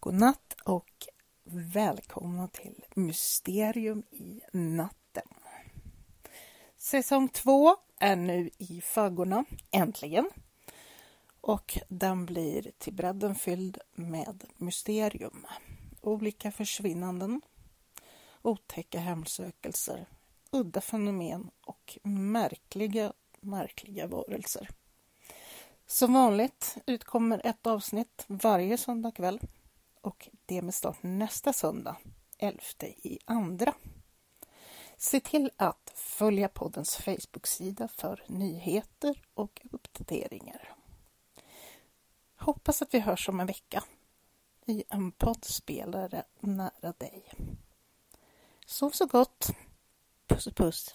Godnatt och välkomna till Mysterium i natten. Säsong två är nu i faggorna, äntligen. Och den blir till bredden fylld med mysterium. Olika försvinnanden, otäcka hemsökelser, udda fenomen och märkliga, märkliga varelser. Som vanligt utkommer ett avsnitt varje söndag kväll och det med start nästa söndag, 11 i andra. Se till att följa poddens Facebook-sida för nyheter och uppdateringar. Hoppas att vi hörs om en vecka i en poddspelare nära dig. Sov så gott! Puss puss!